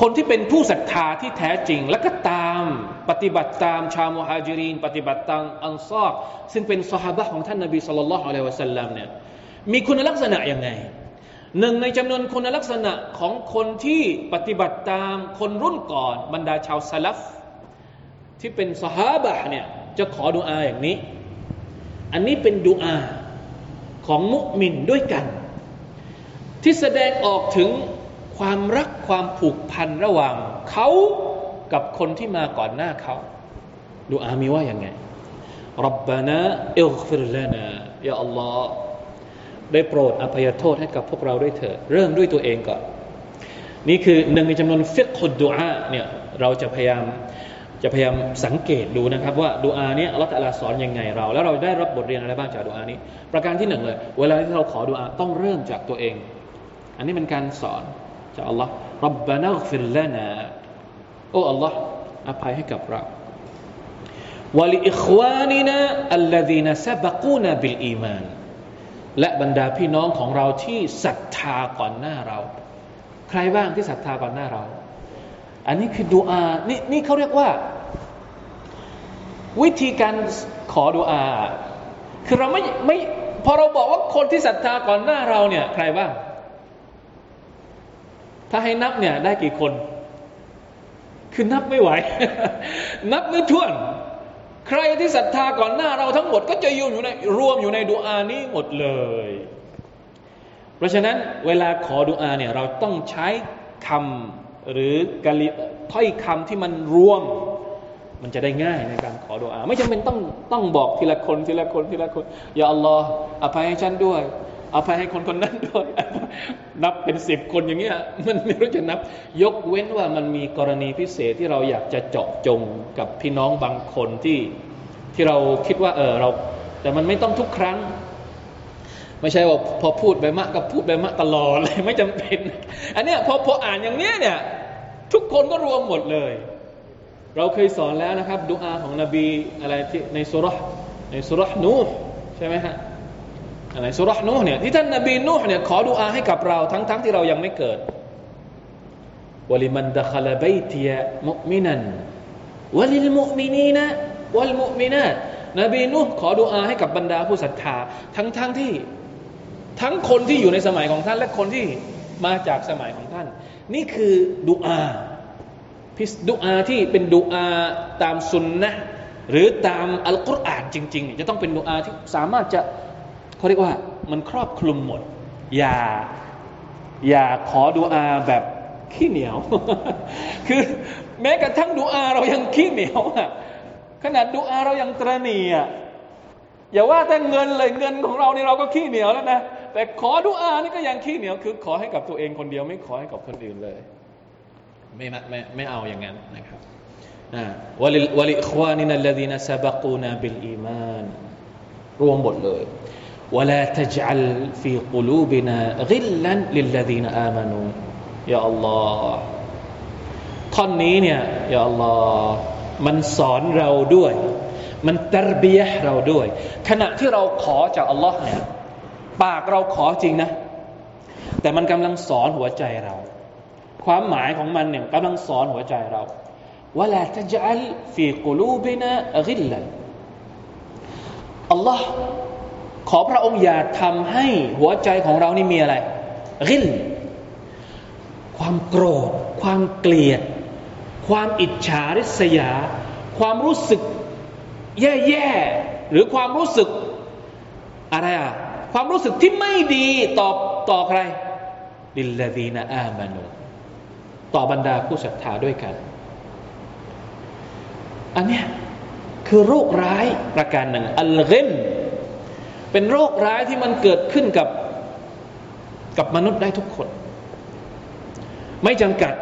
คนที่เป็นผู้ศรัทธาที่แท้จริง แล้วก็ตามปฏิบัติตามชาวมุฮัจิริน ปฏิบัติตามอันซอรซึ่งเป็นสหายของท่านนบีสุลต่านละฮ์อะลัยวะสัลลัมเนี่ยมีคุณลักษณะยังไงหนึ่งในจำนวนคุณลักษณะของคนที่ปฏิบัติตามคนรุ่นก่อนบรรดาชาวซาลฟที่เป็นสหายเนี่ยจะขอดุอาอย่างนี้ อันนี้เป็นดุอาของมุมินด้วยกัน ที่แสดงออกถึง ความรักความผูกพันระหว่างเขากับคนที่มาก่อนหน้าเขาดูอามีว่าอย่างไงรับบานะอิลฟิรลานายาอัลลอฮ์ได้โปรดอภัยโทษให้กับพวกเราด้วยเถิดเริ่มด้วยตัวเองก่อน นี่คือหนึ่งในจำนวนฟิกขุดดูอาเนี่ยเราจะพยายามจะพยายามสังเกตดูนะครับว่าดูอาเนี้ยอัลลอฮฺสอนยังไงเรา แล้วเราได้รับบทเรียนอะไรบ้างจากดูอานี้ ประการที่หนึ่งเลย เวลาที่เราขอดูอาต้องเริ่มจากตัวเอง อันนี้เป็นการสอน จากอัลลอฮ์ربنا اغفر لناโอ้อัลลอฮ์อภัยให้กับเราولإخواننا الذين سبقونا بالإيمانและบรรดาพี่น้องของเราที่ศรัทธาก่อนหน้าเรา ใครบ้างที่ศรัทธาก่อนหน้าเรา อันนี้คือดูอานี่นี่เขาเรียกว่า วิธีการขอดูอา คือเราไม่ไม่พอเราบอกว่าคนที่ศรัทธาก่อนหน้าเราเนี่ย ใครบ้าง ถ้าให้นับเนี่ยได้กี่คน คือนับไม่ไหว นับไม่ถ้วน ใครที่ศรัทธาก่อนหน้าเราทั้งหมด ก็จะอยู่อยู่ในรวมอยู่ในดูอานี้หมดเลย เพราะฉะนั้นเวลาขอดูอาเนี่ยเราต้องใช้คำหรือกลิถ้อยคำที่มันรวม มันจะได้ง่ายในการขอดุอา ไม่จำเป็นต้องต้องบอกทีละคนทีละคนทีละคนอย่าอัลลอฮ์อภัยให้ฉันด้วย อภัยให้คนคนนั้นด้วยนับเป็นสิบคนอย่างเงี้ยมันไม่รู้จะนับ ยกเว้นว่ามันมีกรณีพิเศษที่เราอยากจะเจาะจงกับพี่น้องบางคนที่ที่เราคิดว่าเออเรา แต่มันไม่ต้องทุกครั้ง ไม่ใช่ว่าพอพูดไปมากก็พูดไปมากตลอดเลยไม่จำเป็น อันเนี้ยพอพออ่านอย่างเนี้ยเนี่ยทุกคนก็รวมหมดเลย เราเคยสอนแล้วนะครับดุอาของนบีอะไรที่ในสุรษในสุรษนูใช่ไหมฮะ ในสุรษนูเนี่ยที่ท่านนบีนูเนี่ยขอดุอาให้กับเราทั้งๆทที่เรายังไม่เกิดวลิมันดะคลบัยตียมุมินันวลิลมุมินีนะวลมุมินาตนบีนูขอดุอาให้กับบรรดาผู้ศรัทธา ทั้งๆทที่ทั้งคนที่อยู่ในสมัยของท่าน และคนที่มาจากสมัยของท่าน นี่คือดุอาพิสดุอาที่เป็นดุอาตามสุนนะหรือตามอัลกุรอานจริงๆ จะต้องเป็นดุอาที่สามารถจะ เขาเรียกว่ามันครอบคลุมหมด อย่าอย่าขอดูอาแบบขี้เหนียว คือแม้กระทั่งดูอาเรายังขี้เหนียวอะขนาดดูอาเรายังตรณีอะอย่าว่าแต่เงินเลยเงินของเรานี่เราก็ขี้เหนียวแล้วนะแต่ขอดูอานี่ก็ยังขี้เหนียว คือขอให้กับตัวเองคนเดียวไม่ขอให้กับคนอื่นเลย ไม่ไม่ไม่เอาอย่างนั้นนะครับวลิวลิควานินัลลดีนซาบกูนาบิลอีมานรวมหมดเลย ولا تجعل في قلوبنا غلا للذين آمنوا يا الله ท่อนนี้เนี่ยยาอัลลอฮ์มันสอนเราด้วย มันตรบียะเราด้วย ขณะที่เราขอจากอัลลอฮ์เนี่ยปากเราขอจริงนะ แต่มันกำลังสอนหัวใจเรา ความหมายของมันเนี่ยกำลังสอนหัวใจเราว่าละตจัลฟีกุลูบินะกิลลันอัลลอฮ์ ขอพระองค์อย่าทำให้หัวใจของเรานี่มีอะไรริลความโกรธ ความเกลียด ความอิจฉาริษยา ความรู้สึกแย่ๆหรือความรู้สึกอะไรอะความรู้สึกที่ไม่ดีต่อต่อใครลิลลาดีนาอามานุต่อบรรดาผู้ศรัทธาด้วยกัน อันเนี้ยคือโรคร้ายประการหนึ่งอัลเกน เป็นโรคร้ายที่มันเกิดขึ้นกับกับมนุษย์ได้ทุกคน ไม่จำกัด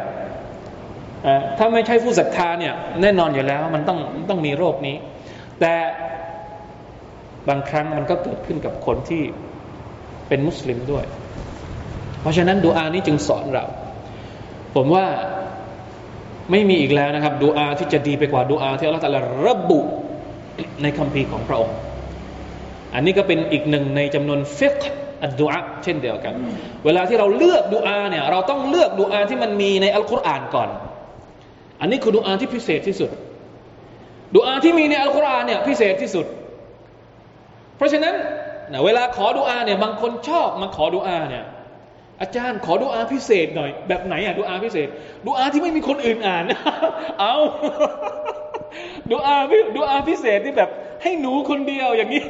ถ้าไม่ใช่ผู้ศรัทธาเนี่ยแน่นอนอยู่แล้วมันต้องต้องมีโรคนี้ แต่บางครั้งมันก็เกิดขึ้นกับคนที่เป็นมุสลิมด้วย เพราะฉะนั้นดูอานี้จึงสอนเรา ผมว่าไม่มีอีกแล้วนะครับดูอาที่จะดีไปกว่าดูอาที่อัลลอฮฺระบุในคัมภีร์ของพระองค์ อันนี้ก็เป็นอีกหนึ่งในจำนวนฟิกอัดดุอาเช่นเดียวกัน เวลาที่เราเลือกดุอาเนี่ยเราต้องเลือกดุอาที่มันมีในอัลกุรอานก่อน อันนี้คือดุอาที่พิเศษที่สุดดุอาที่มีในอัลกุรอานเนี่ยพิเศษที่สุด เพราะฉะนั้นนะเวลาขอดุอาเนี่ยบางคนชอบมาขอดุอาเนี่ยอาจารย์ขอดุอาพิเศษหน่อย แบบไหนอะดุอาพิเศษดุอาที่ไม่มีคนอื่นอ่าน เอาดุอาดุอาพิเศษที่แบบ ให้หนูคนเดียวอย่างนี้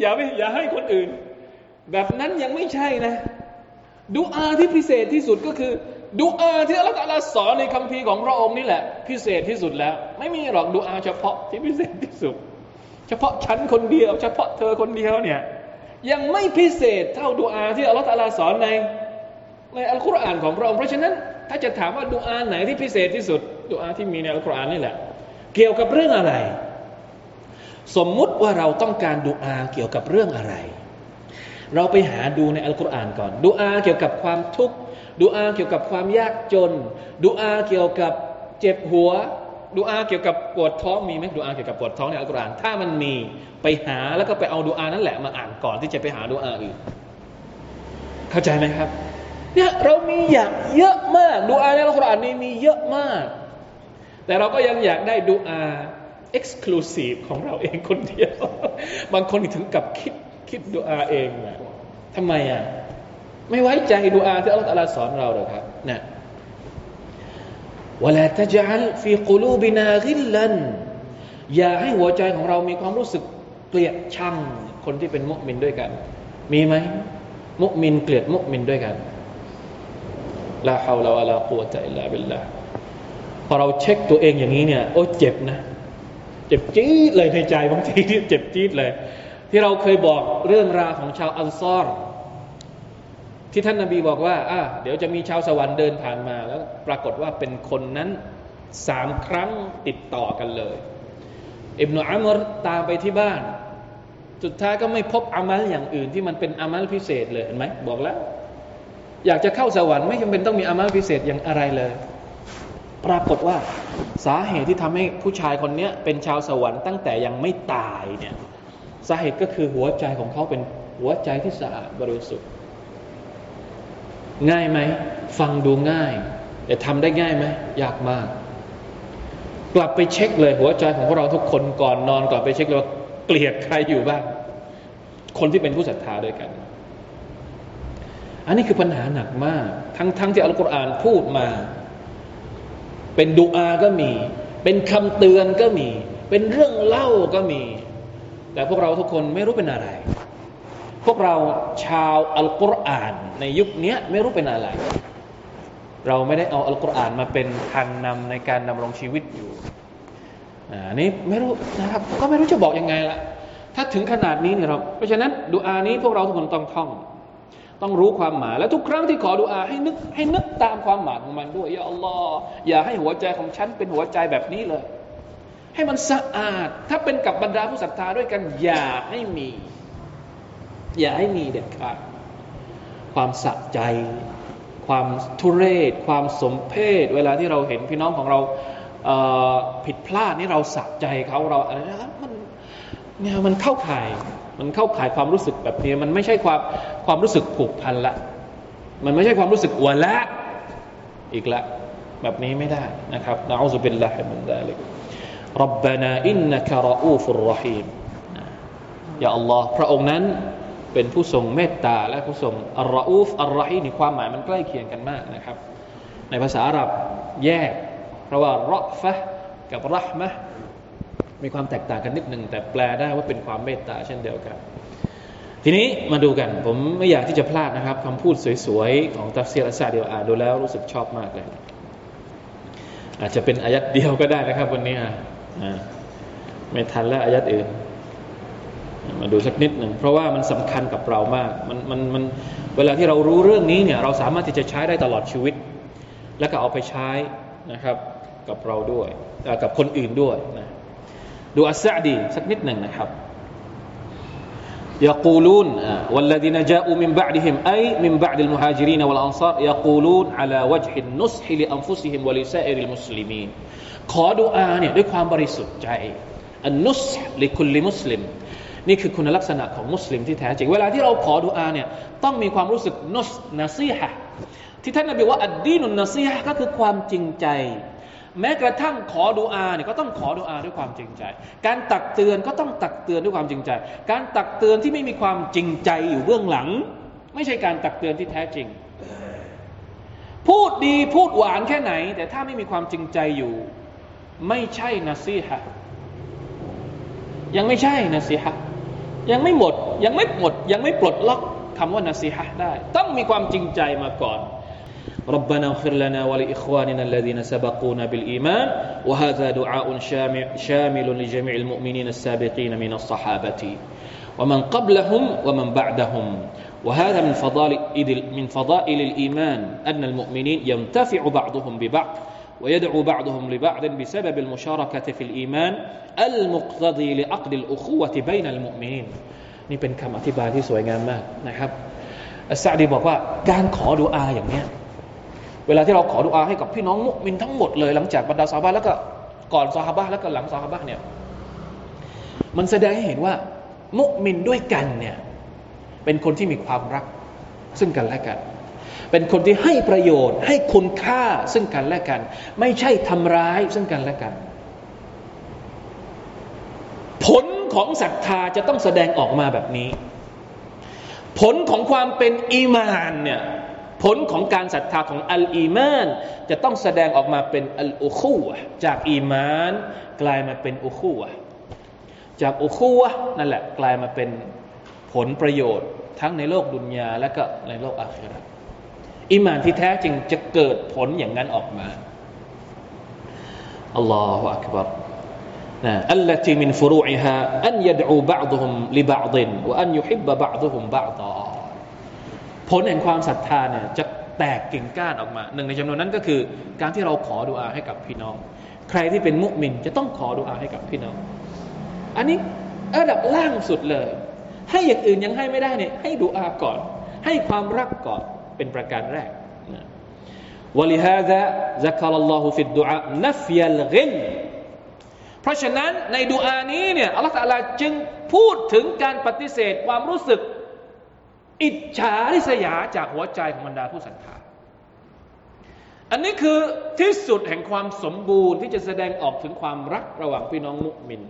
อย่าไม่อย่าให้คนอื่น แบบนั้นยังไม่ใช่นะดุอาที่พิเศษที่สุดก็คือดุอาที่อัลลอฮฺสอนในคัมภีร์ของพระองค์นี่แหละ พิเศษที่สุดแล้ว ไม่มีหรอกดุอาเฉพาะที่พิเศษที่สุด เฉพาะฉันคนเดียว เฉพาะเธอคนเดียวเนี่ยยังไม่พิเศษเท่าดุอาที่อัลลอฮฺสอนในในอัลกุรอานของพระองค์เพราะฉะนั้น ถ้าจะถามว่าดุอาไหนที่พิเศษที่สุดดุอาที่มีในอัลกุรอานนี่แหละ เกี่ยวกับเรื่องอะไร สมมุติว่าเราต้องการดุอาเกี่ยวกับเรื่องอะไร เราไปหาดูในอัลกุรอานก่อนดุอาเกี่ยวกับความทุกข์ดุอาเกี่ยวกับความยากจนดุอาเกี่ยวกับเจ็บหัวดุอาเกี่ยวกับปวดท้องมีไหมดุอาเกี่ยวกับปวดท้องในอัลกุรอานถ้ามันมีไปหาแล้วก็ไปเอาดุอานั่นแหละมาอ่านก่อนที่จะไปหาดุอาอื่น เข้าใจไหมครับเนี่ยเรามีอย่ากเยอะมากดูอาในอัลกุรอานนี้มีเยอะมาก แต่เราก็ยังอยากได้ดูอา เอ็กซ์คลูซีฟของเราเองคนเดียว บางคนถึงกับคิดคิดดูอาเองนะทำไมอะ ไม่ไว้ใจดูอาที่อัลลอฮฺสอนเราเลยครับนะวลาตจัลฟีกลูบินากิลลันอย่าให้หัวใจของเรามีความรู้สึกเกลียดชังคนที่เป็นมุสลิมด้วยกัน มีไหมมุสลิมเกลียดมุสลิมด้วยกันลาฮาวลาวะลากุวะตะอิลลาบิลลาพอเราเช็คตัวเองอย่างนี้เนี่ย โอ้เจ็บนะ เจ็บจี๊ดเลยในใจบางทีที่เจ็บจี๊ดเลย ที่เราเคยบอกเรื่องราวของชาวอัลซอรที่ท่านนาบีบอกว่าอะเดี๋ยวจะมีชาวสวรรค์เดินผ่านมาแล้วปรากฏว่าเป็นคนนั้นสามครั้งติดต่อกันเลยอิบนาอัมรตามไปที่บ้าน สุดท้ายก็ไม่พบอามัลอย่างอื่นที่มันเป็นอามัลพิเศษเลยเห็นไหมบอกแล้ว อยากจะเข้าสวรรค์ไม่จำเป็นต้องมีอามัลพิเศษอย่างอะไรเลย ปรากฏว่าสาเหตุที่ทำให้ผู้ชายคนนี้เป็นชาวสวรรค์ตั้งแต่ยังไม่ตายเนี่ยสาเหตุก็คือหัวใจของเขาเป็นหัวใจที่สะอาดบริสุทธิ์ ง่ายไหม ฟังดูง่าย แต่ทำได้ง่ายไหมยากมาก กลับไปเช็คเลยหัวใจของพวกเราทุกคนก่อนนอนกลับไปเช็คเลยว่าเกลียดใครอยู่บ้าง คนที่เป็นผู้ศรัทธาด้วยกัน อันนี้คือปัญหาหนักมาก ทั้งทั้งที่อัลกุรอานพูดมา เป็นดูอาก็มี เป็นคำเตือนก็มี เป็นเรื่องเล่าก็มี แต่พวกเราทุกคนไม่รู้เป็นอะไร พวกเราชาวอัลกุรอานในยุคนี้ไม่รู้เป็นอะไร เราไม่ได้เอาอัลกุรอานมาเป็นทางนำในการดำรงชีวิตอยู่อันนี้ไม่รู้นะครับก็ไม่รู้จะบอกยังไงละถ้าถึงขนาดนี้เนี่ยเราเพราะฉะนั้นดูอานี้พวกเราทุกคนต้องท่อง ต้องรู้ความหมายและทุกครั้งที่ขอดุอาให้นึกให้นึกตามความหมายของมันด้วยอย่าอัลลอฮ์อย่าให้หัวใจของฉันเป็นหัวใจแบบนี้เลย ให้มันสะอาด ถ้าเป็นกับบรรดาผู้ศรัทธาด้วยกันอย่าให้มี อย่าให้มีเด็ดขาดความสะใจ ความทุเรศ ความสมเพศ เวลาที่เราเห็นพี่น้องของเราผิดพลาดนี่เราสะใจเขาเราอะไรนะมันเนี่ยมันเข้าข่าย มันเข้าข่ายความรู้สึกแบบนี้ มันไม่ใช่ความความรู้สึกผูกพันละ มันไม่ใช่ความรู้สึกอวละอีกละ แบบนี้ไม่ได้นะครับนะอัลลอฮฺบิลลาฮิมินซาลิกรับบานาอินนักรอูฟุรรหีมอย่าอัลลอฮ์พระองค์นั้นเป็นผู้ทรงเมตตาและผู้ทรงอัลรอูฟอัลรหีนี่ความหมายมันใกล้เคียงกันมากนะครับ ในภาษาอาหรับแยก เพราะว่ารอฟะกับรหมะ มีความแตกต่างกันนิดหนึ่งแต่แปลได้ว่าเป็นความเมตตาเช่นเดียวกัน ทีนี้มาดูกันผมไม่อยากที่จะพลาดนะครับคำพูดสวยๆ ของตัฟซีรอัสซาเดียวอ่านดูแล้วรู้สึกชอบมากเลย อาจจะเป็นอายัดเดียวก็ได้นะครับวันนี้อะไม่ทันแล้วอายัดอื่น มาดูสักนิดหนึ่งเพราะว่ามันสำคัญกับเรามากมันมันมันเวลาที่เรารู้เรื่องนี้เนี่ยเราสามารถที่จะใช้ได้ตลอดชีวิต แล้วก็เอาไปใช้นะครับกับเราด้วยกับคนอื่นด้วยนะ ดูอัสซาดีสักนิดหนึ่งนะครับ يقولون والذين جاءوا من بعدهم أي من بعد المهاجرين والأنصار يقولون على وجه النصح لأنفسهم ولسائر المسلمين ขอดุอาเนี่ยด้วยความบริสุทธิ์ใจอันนุสลิคุลิมุสลิม นี่คือคุณลักษณะของมุสลิมที่แท้จริง เวลาที่เราขอดุอาเนี่ยต้องมีความรู้สึกนสนาซีฮะที่ท่านนบีว่าอัดดีนุนนาซีฮะก็คือความจริงใจ แม้กระทั่งขอดุอาเนี่ยก็ต้องขอดุอาด้วยความจริงใจ การตักเตือนก็ต้องตักเตือนด้วยความจริงใจ การตักเตือนที่ไม่มีความจริงใจอยู่เบื้องหลัง ไม่ใช่การตักเตือนที่แท้จริง พูดดีพูดหวานแค่ไหน แต่ถ้าไม่มีความจริงใจอยู่ ไม่ใช่นาซีฮะยังไม่ใช่นาซีฮะยังไม่หมด ยังไม่หมด ยังไม่ปลดล็อกคำว่านาซีฮะได้ ต้องมีความจริงใจมาก่อน ربنا اغفر لنا ولإخواننا الذين سبقونا بالإيمان وهذا دعاء شامل, شامل لجميع المؤمنين السابقين من الصحابة ومن قبلهم ومن بعدهم وهذا من فضائل من فضائل الإيمان أن المؤمنين ينتفع بعضهم ببعض ويدعو بعضهم لبعض بسبب المشاركة في الإيمان المقتضي لعقد الأخوة بين المؤمنين นี่เป็นคำอธิบายที่สวยงามมากนะครับอัสซาดีบอกว่าการขอดุอาอย่างเนี้ย เวลาที่เราขอดุอาให้กับพี่น้องมุมินทั้งหมดเลย หลังจากบรรดาซาบะแล้วก็ก่อนซาฮาบะแล้วก็หลังซาฮาบะเนี่ยมันแสดงให้เห็นว่า มุมินด้วยกันเนี่ยเป็นคนที่มีความรักซึ่งกันและกัน เป็นคนที่ให้ประโยชน์ ให้คุณค่าซึ่งกันและกัน ไม่ใช่ทำร้ายซึ่งกันและกัน ผลของศรัทธาจะต้องแสดงออกมาแบบนี้ ผลของความเป็นอีมานเนี่ย ผลของการศรัทธาของอัลอีมานจะต้องแสดงออกมาเป็นอัลอุคูวจากอีมานกลายมาเป็นอุคูวจากอุคูวนั่นแหละกลายมาเป็นผลประโยชน์ทั้งในโลกดุนยาและก็ในโลกอาคิราอิมานที่แท้จริงจะเกิดผลอย่างนั้นออกมาอัลลอฮฺอักบารนะ التي من فروعها أن يدعو بعضهم لبعض وأن يحب بعضهم بعضا ผลแห่งความศรัทธาเนี่ยจะแตกกิ่งก้านออกมา หนึ่งในจำนวนนั้นก็คือ การที่เราขอดุอาให้กับพี่น้อง ใครที่เป็นมุมินจะต้องขอดุอาให้กับพี่น้อง อันนี้ระดับล่างสุดเลย ให้อย่างอื่นยังให้ไม่ได้เนี่ยให้ดุอาก่อน ให้ความรักก่อนเป็นประการแรก ولهذا ذكر الله في الدعاء نفي الغل เพราะฉะนั้นในดุอานี้เนี่ยอัลลอฮฺตะลาจึงพูดถึงการปฏิเสธความรู้สึก อิจฉาริษยาจากหัวใจของบรรดาผู้ศรัทธา อันนี้คือที่สุดแห่งความสมบูรณ์ที่จะแสดงออกถึงความรักระหว่างพี่น้องมุมิน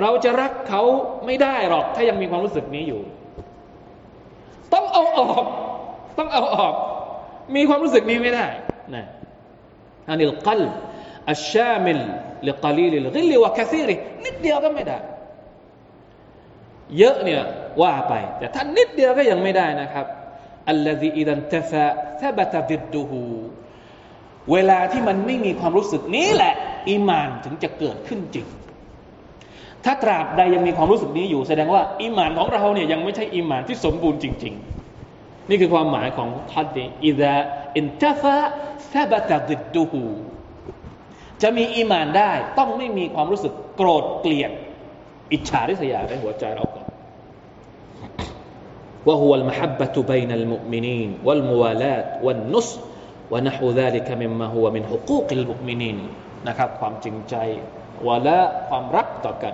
เราจะรักเขาไม่ได้หรอกถ้ายังมีความรู้สึกนี้อยู่ ต้องเอาออก ต้องเอาออก มีความรู้สึกนี้ไม่ได้นะอันนี้الشامل لقليل الغل وكثيرهนิดเดียวก็ไม่ได้ เยอะเนี่ย ว่าไป แต่ท่านนิดเดียวก็ยังไม่ได้นะครับอัลลซีอิดันตฟะทบตะดิดดูฮูเวลาที่มันไม่มีความรู้สึกนี้แหละ อีมานถึงจะเกิดขึ้นจริง ถ้าตราบใดยังมีความรู้สึกนี้อยู่ แสดงว่าอีมานของเราเนี่ยยังไม่ใช่อีมานที่สมบูรณ์จริง ๆ นี่คือความหมายของฮัดดีอิดะอินตฟะทบตะดิดดูฮูจะมีอีมานได้ต้องไม่มีความรู้สึกโกรธเกลียด อิจฉาริษยาในหัวใจเราก่อน وهو المحبة بين المؤمنين والموالاة والنصر ونحو ذلك مما هو من حقوق المؤمنين นะครับความจริงใจวะละความรักต่อกัน